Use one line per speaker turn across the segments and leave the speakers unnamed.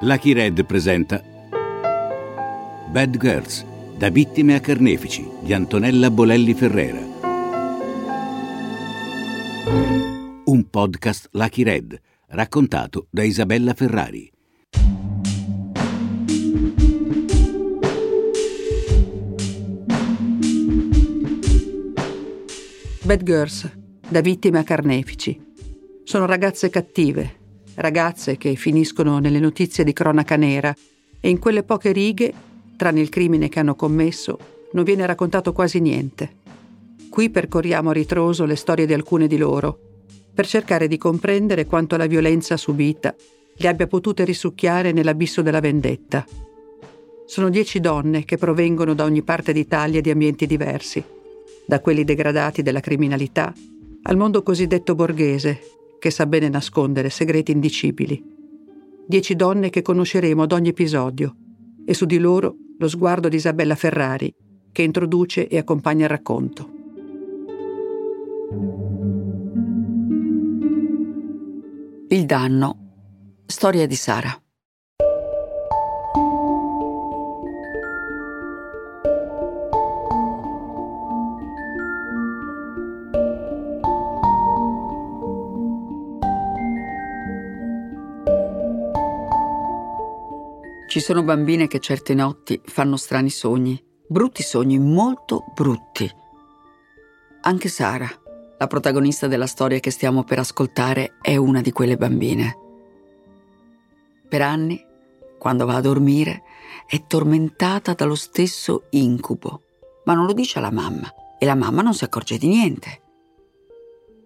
Lucky Red presenta Bad Girls, da vittime a carnefici di Antonella Bolelli Ferrera. Un podcast Lucky Red, raccontato da Isabella Ferrari.
Bad Girls, da vittime a carnefici. Sono ragazze cattive, ragazze che finiscono nelle notizie di cronaca nera e in quelle poche righe, tranne il crimine che hanno commesso, non viene raccontato quasi niente. Qui percorriamo a ritroso le storie di alcune di loro, per cercare di comprendere quanto la violenza subita le abbia potute risucchiare nell'abisso della vendetta. Sono dieci donne che provengono da ogni parte d'Italia di ambienti diversi, da quelli degradati della criminalità al mondo cosiddetto borghese, che sa bene nascondere segreti indicibili. Dieci donne che conosceremo ad ogni episodio e su di loro lo sguardo di Isabella Ferrari, che introduce e accompagna il racconto. Il danno. Storia di Sara. Ci sono bambine che certe notti fanno strani sogni, brutti sogni, molto brutti. Anche Sara, la protagonista della storia che stiamo per ascoltare, è una di quelle bambine. Per anni, quando va a dormire, è tormentata dallo stesso incubo, ma non lo dice alla mamma e la mamma non si accorge di niente.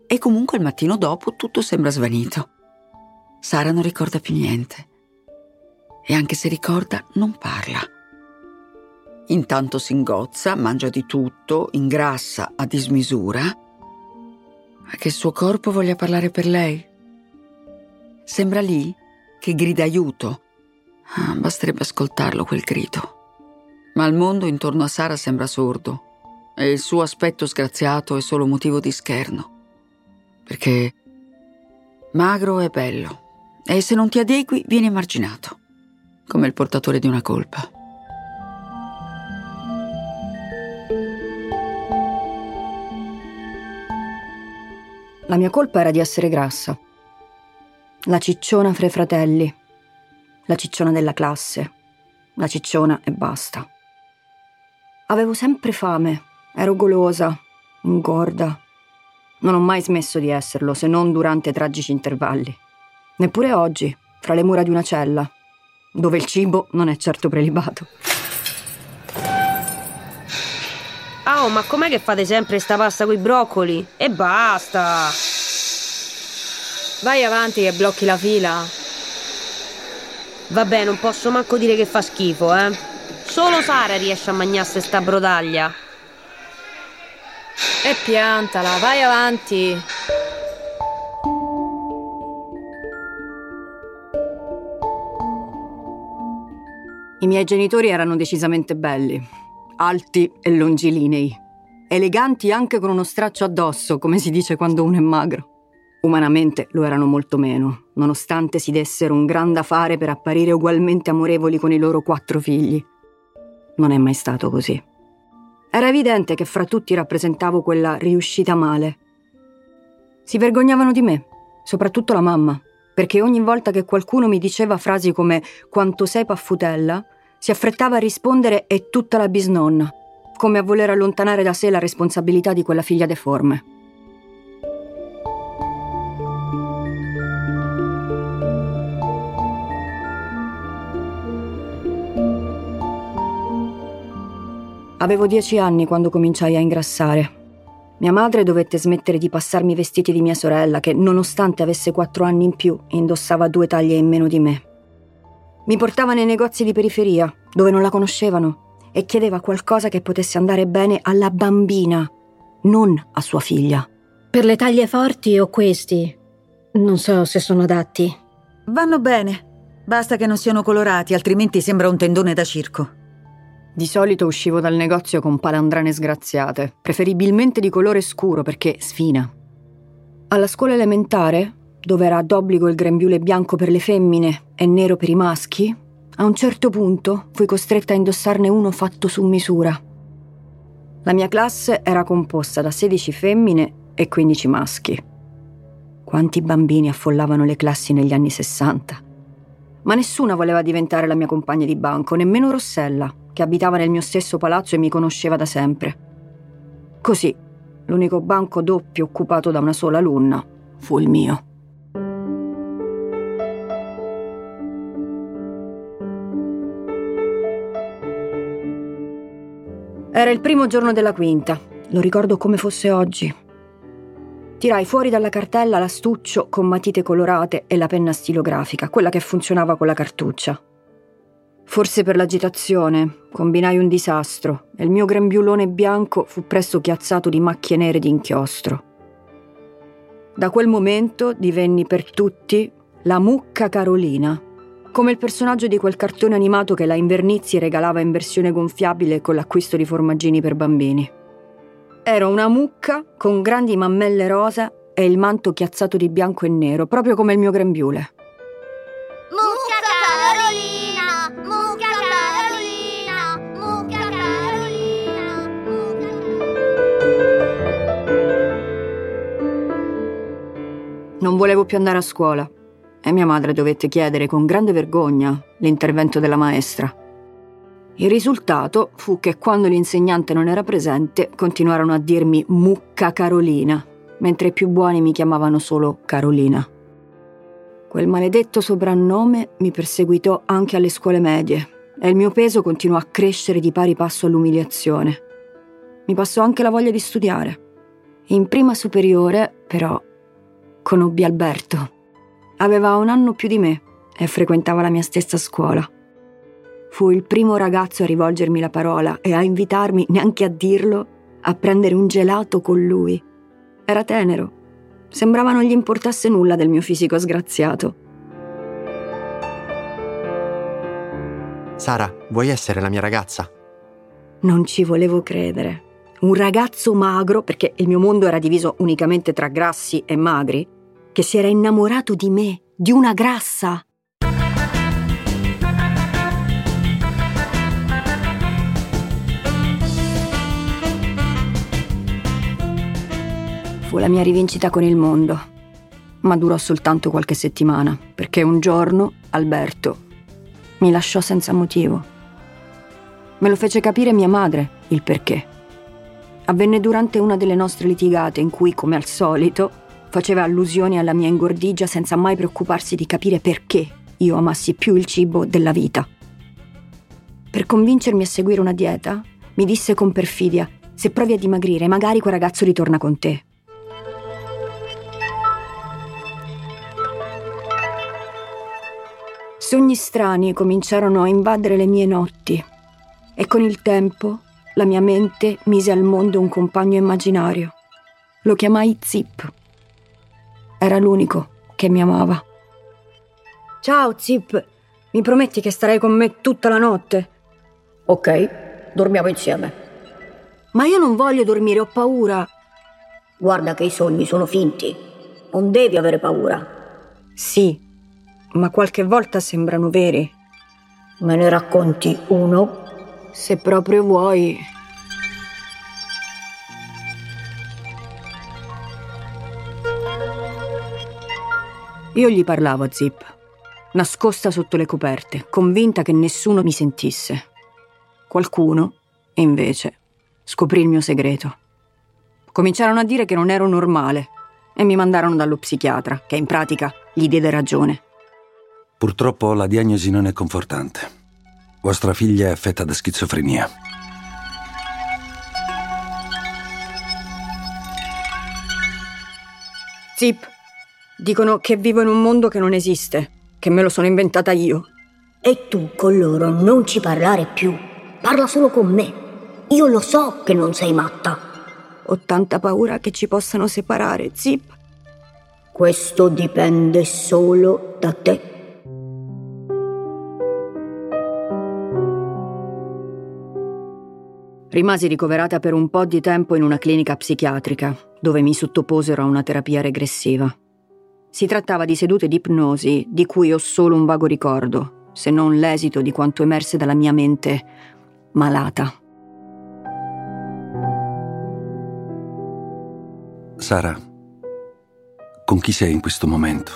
E comunque il mattino dopo tutto sembra svanito. Sara non ricorda più niente e anche se ricorda non parla. Intanto si ingozza, mangia di tutto, ingrassa a dismisura. Ma che il suo corpo voglia parlare per lei? Sembra lì che grida aiuto. Ah, basterebbe ascoltarlo quel grido. Ma il mondo intorno a Sara sembra sordo e il suo aspetto sgraziato è solo motivo di scherno. Perché magro è bello e se non ti adegui vieni emarginato come il portatore di una colpa.
La mia colpa era di essere grassa. La cicciona fra i fratelli, la cicciona della classe, la cicciona e basta. Avevo sempre fame, ero golosa, ingorda. Non ho mai smesso di esserlo, se non durante tragici intervalli. Neppure oggi, fra le mura di una cella, dove il cibo non è certo prelibato.
Ah, oh, ma com'è che fate sempre sta pasta coi broccoli? E basta!
Vai avanti che blocchi la fila.
Vabbè, non posso manco dire che fa schifo, eh. Solo Sara riesce a mangiarsi sta brodaglia.
E piantala, vai avanti.
I miei genitori erano decisamente belli, alti e longilinei, eleganti anche con uno straccio addosso, come si dice quando uno è magro. Umanamente lo erano molto meno, nonostante si dessero un gran da fare per apparire ugualmente amorevoli con i loro quattro figli. Non è mai stato così. Era evidente che fra tutti rappresentavo quella riuscita male. Si vergognavano di me, soprattutto la mamma, perché ogni volta che qualcuno mi diceva frasi come quanto sei paffutella, si affrettava a rispondere è tutta la bisnonna, come a voler allontanare da sé la responsabilità di quella figlia deforme. Avevo dieci anni quando cominciai a ingrassare. Mia madre dovette smettere di passarmi i vestiti di mia sorella, che nonostante avesse quattro anni in più, indossava due taglie in meno di me. Mi portava nei negozi di periferia, dove non la conoscevano, e chiedeva qualcosa che potesse andare bene alla bambina, non a sua figlia.
Per le taglie forti o questi? Non so se sono adatti.
Vanno bene. Basta che non siano colorati, altrimenti sembra un tendone da circo.
Di solito uscivo dal negozio con palandrane sgraziate, preferibilmente di colore scuro perché sfina. Alla scuola elementare dove era d'obbligo il grembiule bianco per le femmine e nero per i maschi, a un certo punto fui costretta a indossarne uno fatto su misura. La mia classe era composta da 16 femmine e 15 maschi. Quanti bambini affollavano le classi negli anni 60. Ma nessuna voleva diventare la mia compagna di banco, nemmeno Rossella, che abitava nel mio stesso palazzo e mi conosceva da sempre. Così, l'unico banco doppio occupato da una sola alunna fu il mio. Era il primo giorno della quinta, lo ricordo come fosse oggi. Tirai fuori dalla cartella l'astuccio con matite colorate e la penna stilografica, quella che funzionava con la cartuccia. Forse per l'agitazione combinai un disastro e il mio grembiulone bianco fu presto chiazzato di macchie nere di inchiostro. Da quel momento divenni per tutti la mucca Carolina, come il personaggio di quel cartone animato che la Invernizi regalava in versione gonfiabile con l'acquisto di formaggini per bambini. Ero una mucca con grandi mammelle rosa e il manto chiazzato di bianco e nero, proprio come il mio grembiule. Non volevo più andare a scuola e mia madre dovette chiedere con grande vergogna l'intervento della maestra. Il risultato fu che quando l'insegnante non era presente continuarono a dirmi Mucca Carolina, mentre i più buoni mi chiamavano solo Carolina. Quel maledetto soprannome mi perseguitò anche alle scuole medie e il mio peso continuò a crescere di pari passo all'umiliazione. Mi passò anche la voglia di studiare. In prima superiore, però, conobbi Alberto. Aveva un anno più di me e frequentava la mia stessa scuola. Fu il primo ragazzo a rivolgermi la parola e a invitarmi, neanche a dirlo, a prendere un gelato con lui. Era tenero. Sembrava non gli importasse nulla del mio fisico sgraziato.
Sara, vuoi essere la mia ragazza?
Non ci volevo credere. Un ragazzo magro, perché il mio mondo era diviso unicamente tra grassi e magri, che si era innamorato di me, di una grassa. Fu la mia rivincita con il mondo, ma durò soltanto qualche settimana, perché un giorno Alberto mi lasciò senza motivo. Me lo fece capire mia madre il perché. Avvenne durante una delle nostre litigate in cui, come al solito, faceva allusioni alla mia ingordigia senza mai preoccuparsi di capire perché io amassi più il cibo della vita. Per convincermi a seguire una dieta, mi disse con perfidia: Se provi a dimagrire, magari quel ragazzo ritorna con te. Sogni strani cominciarono a invadere le mie notti e con il tempo la mia mente mise al mondo un compagno immaginario. Lo chiamai Zip. Era l'unico che mi amava. Ciao Zip, mi prometti che starai con me tutta la notte?
Ok, dormiamo insieme.
Ma io non voglio dormire, ho paura.
Guarda che i sogni sono finti. Non devi avere paura.
Sì, ma qualche volta sembrano veri.
Me ne racconti uno?
Se proprio vuoi. Io gli parlavo a Zip, nascosta sotto le coperte, convinta che nessuno mi sentisse. Qualcuno, invece, scoprì il mio segreto. Cominciarono a dire che non ero normale e mi mandarono dallo psichiatra, che in pratica gli diede ragione.
Purtroppo la diagnosi non è confortante. Vostra figlia è affetta da schizofrenia.
Zip, dicono che vivo in un mondo che non esiste, che me lo sono inventata io.
E tu con loro non ci parlare più. Parla solo con me. Io lo so che non sei matta.
Ho tanta paura che ci possano separare, Zip.
Questo dipende solo da te.
Rimasi ricoverata per un po' di tempo in una clinica psichiatrica, dove mi sottoposero a una terapia regressiva. Si trattava di sedute di ipnosi di cui ho solo un vago ricordo, se non l'esito di quanto emerse dalla mia mente malata.
Sara, con chi sei in questo momento?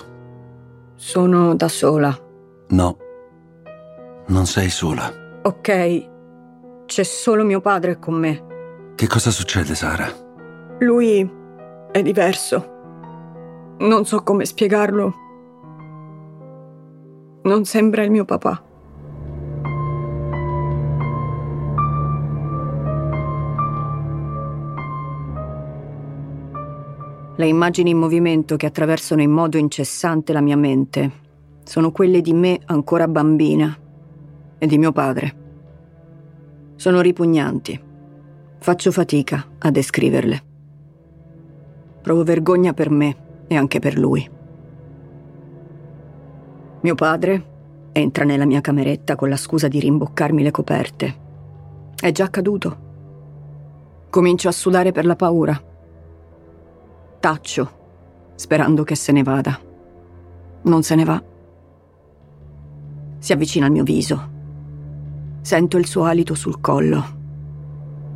Sono da sola.
No, non sei sola.
Ok, c'è solo mio padre con me.
Che cosa succede, Sara?
Lui è diverso. Non so come spiegarlo. Non sembra il mio papà. Le immagini in movimento che attraversano in modo incessante la mia mente sono quelle di me ancora bambina e di mio padre. Sono ripugnanti. Faccio fatica a descriverle. Provo vergogna per me e anche per lui. Mio padre entra nella mia cameretta con la scusa di rimboccarmi le coperte. È già accaduto. Comincio a sudare per la paura. Taccio, sperando che se ne vada. Non se ne va. Si avvicina al mio viso. Sento il suo alito sul collo.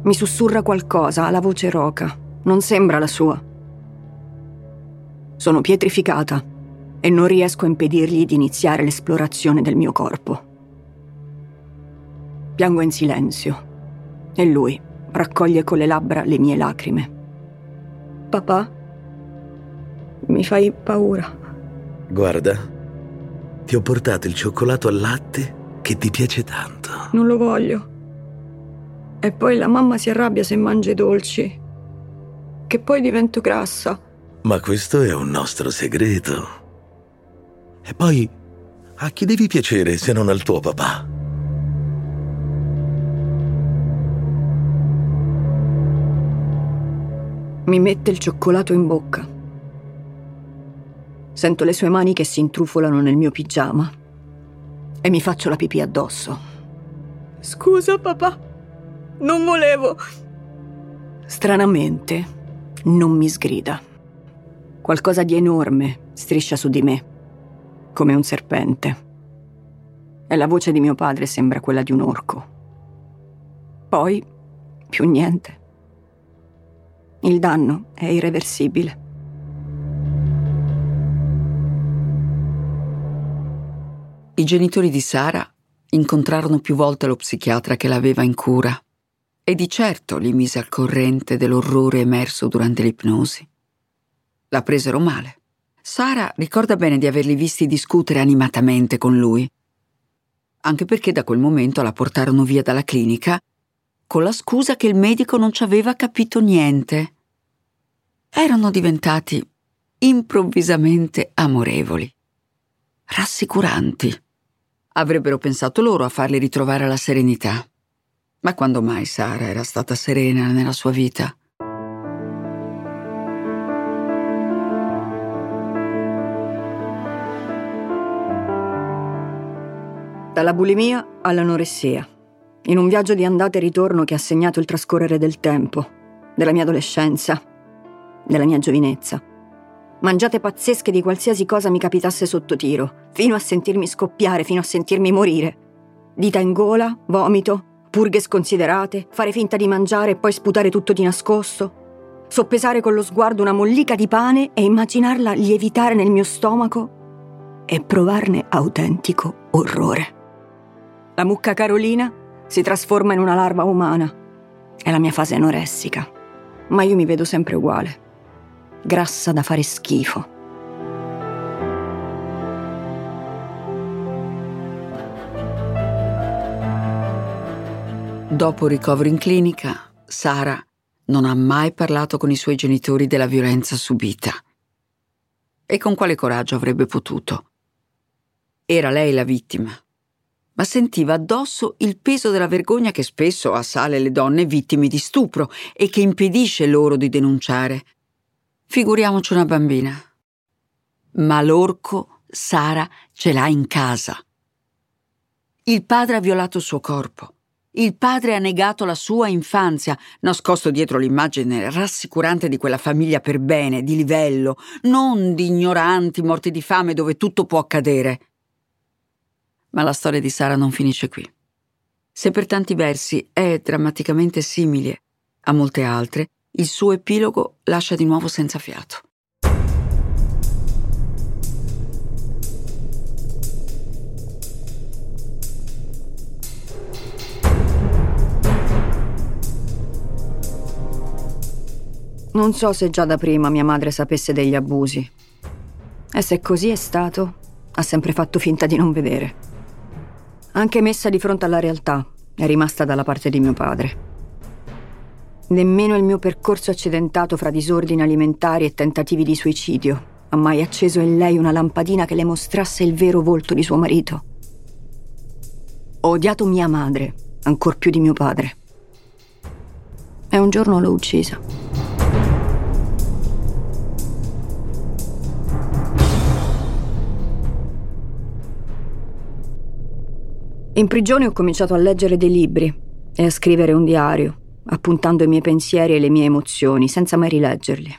Mi sussurra qualcosa, ha la voce roca. Non sembra la sua. Sono pietrificata e non riesco a impedirgli di iniziare l'esplorazione del mio corpo. Piango in silenzio e lui raccoglie con le labbra le mie lacrime. Papà, mi fai paura.
Guarda, ti ho portato il cioccolato al latte che ti piace tanto.
Non lo voglio. E poi la mamma si arrabbia se mangio i dolci. Che poi divento grassa.
Ma questo è un nostro segreto. E poi, a chi devi piacere se non al tuo papà?
Mi mette il cioccolato in bocca. Sento le sue mani che si intrufolano nel mio pigiama e mi faccio la pipì addosso. Scusa, papà. Non volevo. Stranamente, non mi sgrida. Qualcosa di enorme striscia su di me, come un serpente. E la voce di mio padre sembra quella di un orco. Poi, più niente. Il danno è irreversibile.
I genitori di Sara incontrarono più volte lo psichiatra che l'aveva in cura e di certo li mise al corrente dell'orrore emerso durante l'ipnosi. La presero male. Sara ricorda bene di averli visti discutere animatamente con lui, anche perché da quel momento la portarono via dalla clinica con la scusa che il medico non ci aveva capito niente. Erano diventati improvvisamente amorevoli, rassicuranti. Avrebbero pensato loro a farli ritrovare la serenità. Ma quando mai Sara era stata serena nella sua vita?
Dalla bulimia all'anoressia, in un viaggio di andata e ritorno che ha segnato il trascorrere del tempo, della mia adolescenza, della mia giovinezza. Mangiate pazzesche di qualsiasi cosa mi capitasse sotto tiro, fino a sentirmi scoppiare, fino a sentirmi morire. Dita in gola, vomito, purghe sconsiderate, fare finta di mangiare e poi sputare tutto di nascosto, soppesare con lo sguardo una mollica di pane e immaginarla lievitare nel mio stomaco e provarne autentico orrore. La mucca Carolina si trasforma in una larva umana. È la mia fase anoressica. Ma io mi vedo sempre uguale. Grassa da fare schifo.
Dopo il ricovero in clinica, Sara non ha mai parlato con i suoi genitori della violenza subita. E con quale coraggio avrebbe potuto? Era lei la vittima, ma sentiva addosso il peso della vergogna che spesso assale le donne vittime di stupro e che impedisce loro di denunciare. Figuriamoci una bambina. Ma l'orco Sara ce l'ha in casa. Il padre ha violato il suo corpo Il padre ha negato la sua infanzia, nascosto dietro l'immagine rassicurante di quella famiglia per bene, di livello, non di ignoranti morti di fame dove tutto può accadere. Ma la storia di Sara non finisce qui. Se per tanti versi è drammaticamente simile a molte altre, il suo epilogo lascia di nuovo senza fiato.
Non so se già da prima mia madre sapesse degli abusi. E se così è stato, ha sempre fatto finta di non vedere. Anche messa di fronte alla realtà, è rimasta dalla parte di mio padre. Nemmeno il mio percorso accidentato fra disordini alimentari e tentativi di suicidio ha mai acceso in lei una lampadina che le mostrasse il vero volto di suo marito. Ho odiato mia madre, ancor più di mio padre. E un giorno l'ho uccisa. In prigione ho cominciato a leggere dei libri e a scrivere un diario, appuntando i miei pensieri e le mie emozioni, senza mai rileggerli.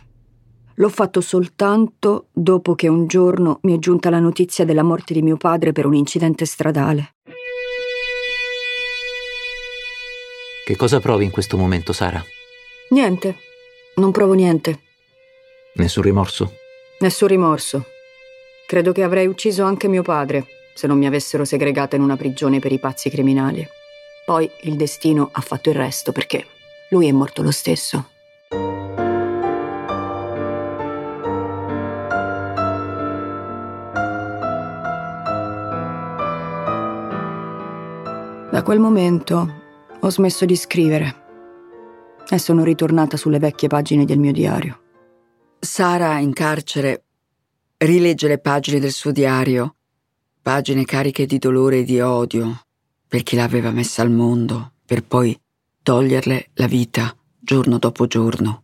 L'ho fatto soltanto dopo che un giorno mi è giunta la notizia della morte di mio padre per un incidente stradale.
Che cosa provi in questo momento, Sara?
Niente, non provo niente.
Nessun rimorso?
Nessun rimorso. Credo che avrei ucciso anche mio padre se non mi avessero segregata in una prigione per i pazzi criminali. Poi il destino ha fatto il resto perché lui è morto lo stesso. Da quel momento ho smesso di scrivere e sono ritornata sulle vecchie pagine del mio diario.
Sara, in carcere, rilegge le pagine del suo diario pagine cariche di dolore e di odio per chi l'aveva messa al mondo, per poi toglierle la vita giorno dopo giorno.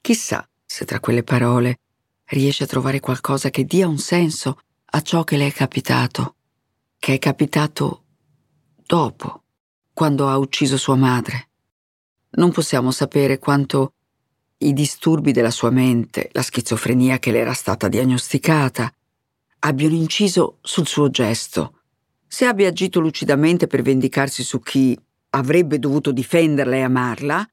Chissà se tra quelle parole riesce a trovare qualcosa che dia un senso a ciò che le è capitato, che è capitato dopo, quando ha ucciso sua madre. Non possiamo sapere quanto i disturbi della sua mente, la schizofrenia che le era stata diagnosticata, abbiano inciso sul suo gesto, se abbia agito lucidamente per vendicarsi su chi avrebbe dovuto difenderla e amarla,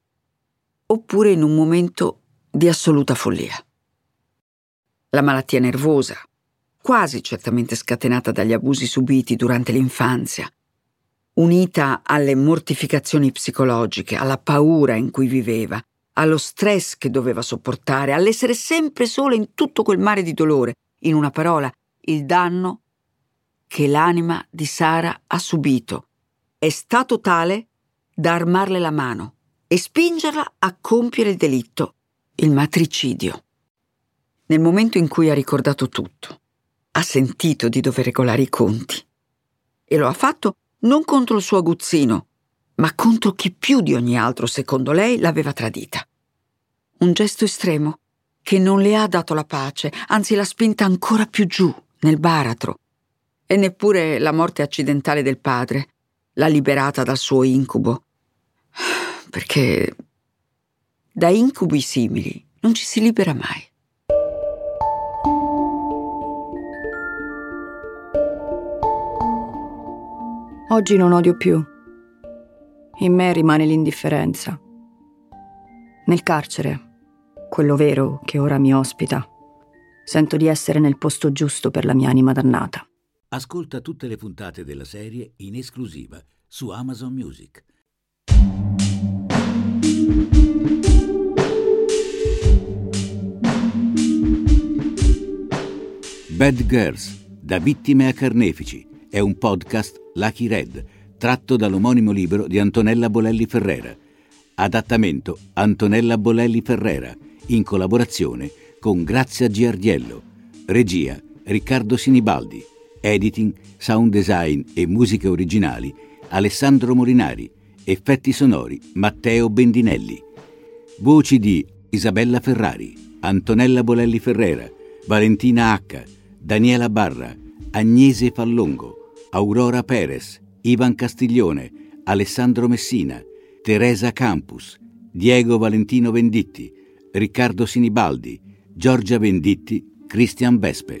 oppure in un momento di assoluta follia. La malattia nervosa, quasi certamente scatenata dagli abusi subiti durante l'infanzia, unita alle mortificazioni psicologiche, alla paura in cui viveva, allo stress che doveva sopportare, all'essere sempre sola in tutto quel mare di dolore, in una parola, il danno che l'anima di Sara ha subito è stato tale da armarle la mano e spingerla a compiere il delitto, il matricidio. Nel momento in cui ha ricordato tutto, ha sentito di dover regolare i conti. E lo ha fatto non contro il suo aguzzino, ma contro chi più di ogni altro, secondo lei, l'aveva tradita. Un gesto estremo che non le ha dato la pace, anzi l'ha spinta ancora più giù, nel baratro, e neppure la morte accidentale del padre l'ha liberata dal suo incubo. Perché da incubi simili non ci si libera mai.
Oggi non odio più. In me rimane l'indifferenza. Nel carcere, quello vero che ora mi ospita, Sento di essere nel posto giusto per la mia anima dannata.
Ascolta tutte le puntate della serie in esclusiva su Amazon Music. Bad Girls, da vittime a carnefici, è un podcast Lucky Red, tratto dall'omonimo libro di Antonella Bolelli Ferrera. Adattamento Antonella Bolelli Ferrera, in collaborazione con con Grazia Giardiello, regia Riccardo Sinibaldi, editing, sound design e musiche originali Alessandro Morinari, effetti sonori Matteo Bendinelli, voci di Isabella Ferrari, Antonella Bolelli Ferrera, Valentina H, Daniela Barra, Agnese Fallongo, Aurora Perez, Ivan Castiglione, Alessandro Messina, Teresa Campus, Diego Valentino Venditti, Riccardo Sinibaldi, Giorgia Venditti, Cristian Vespe.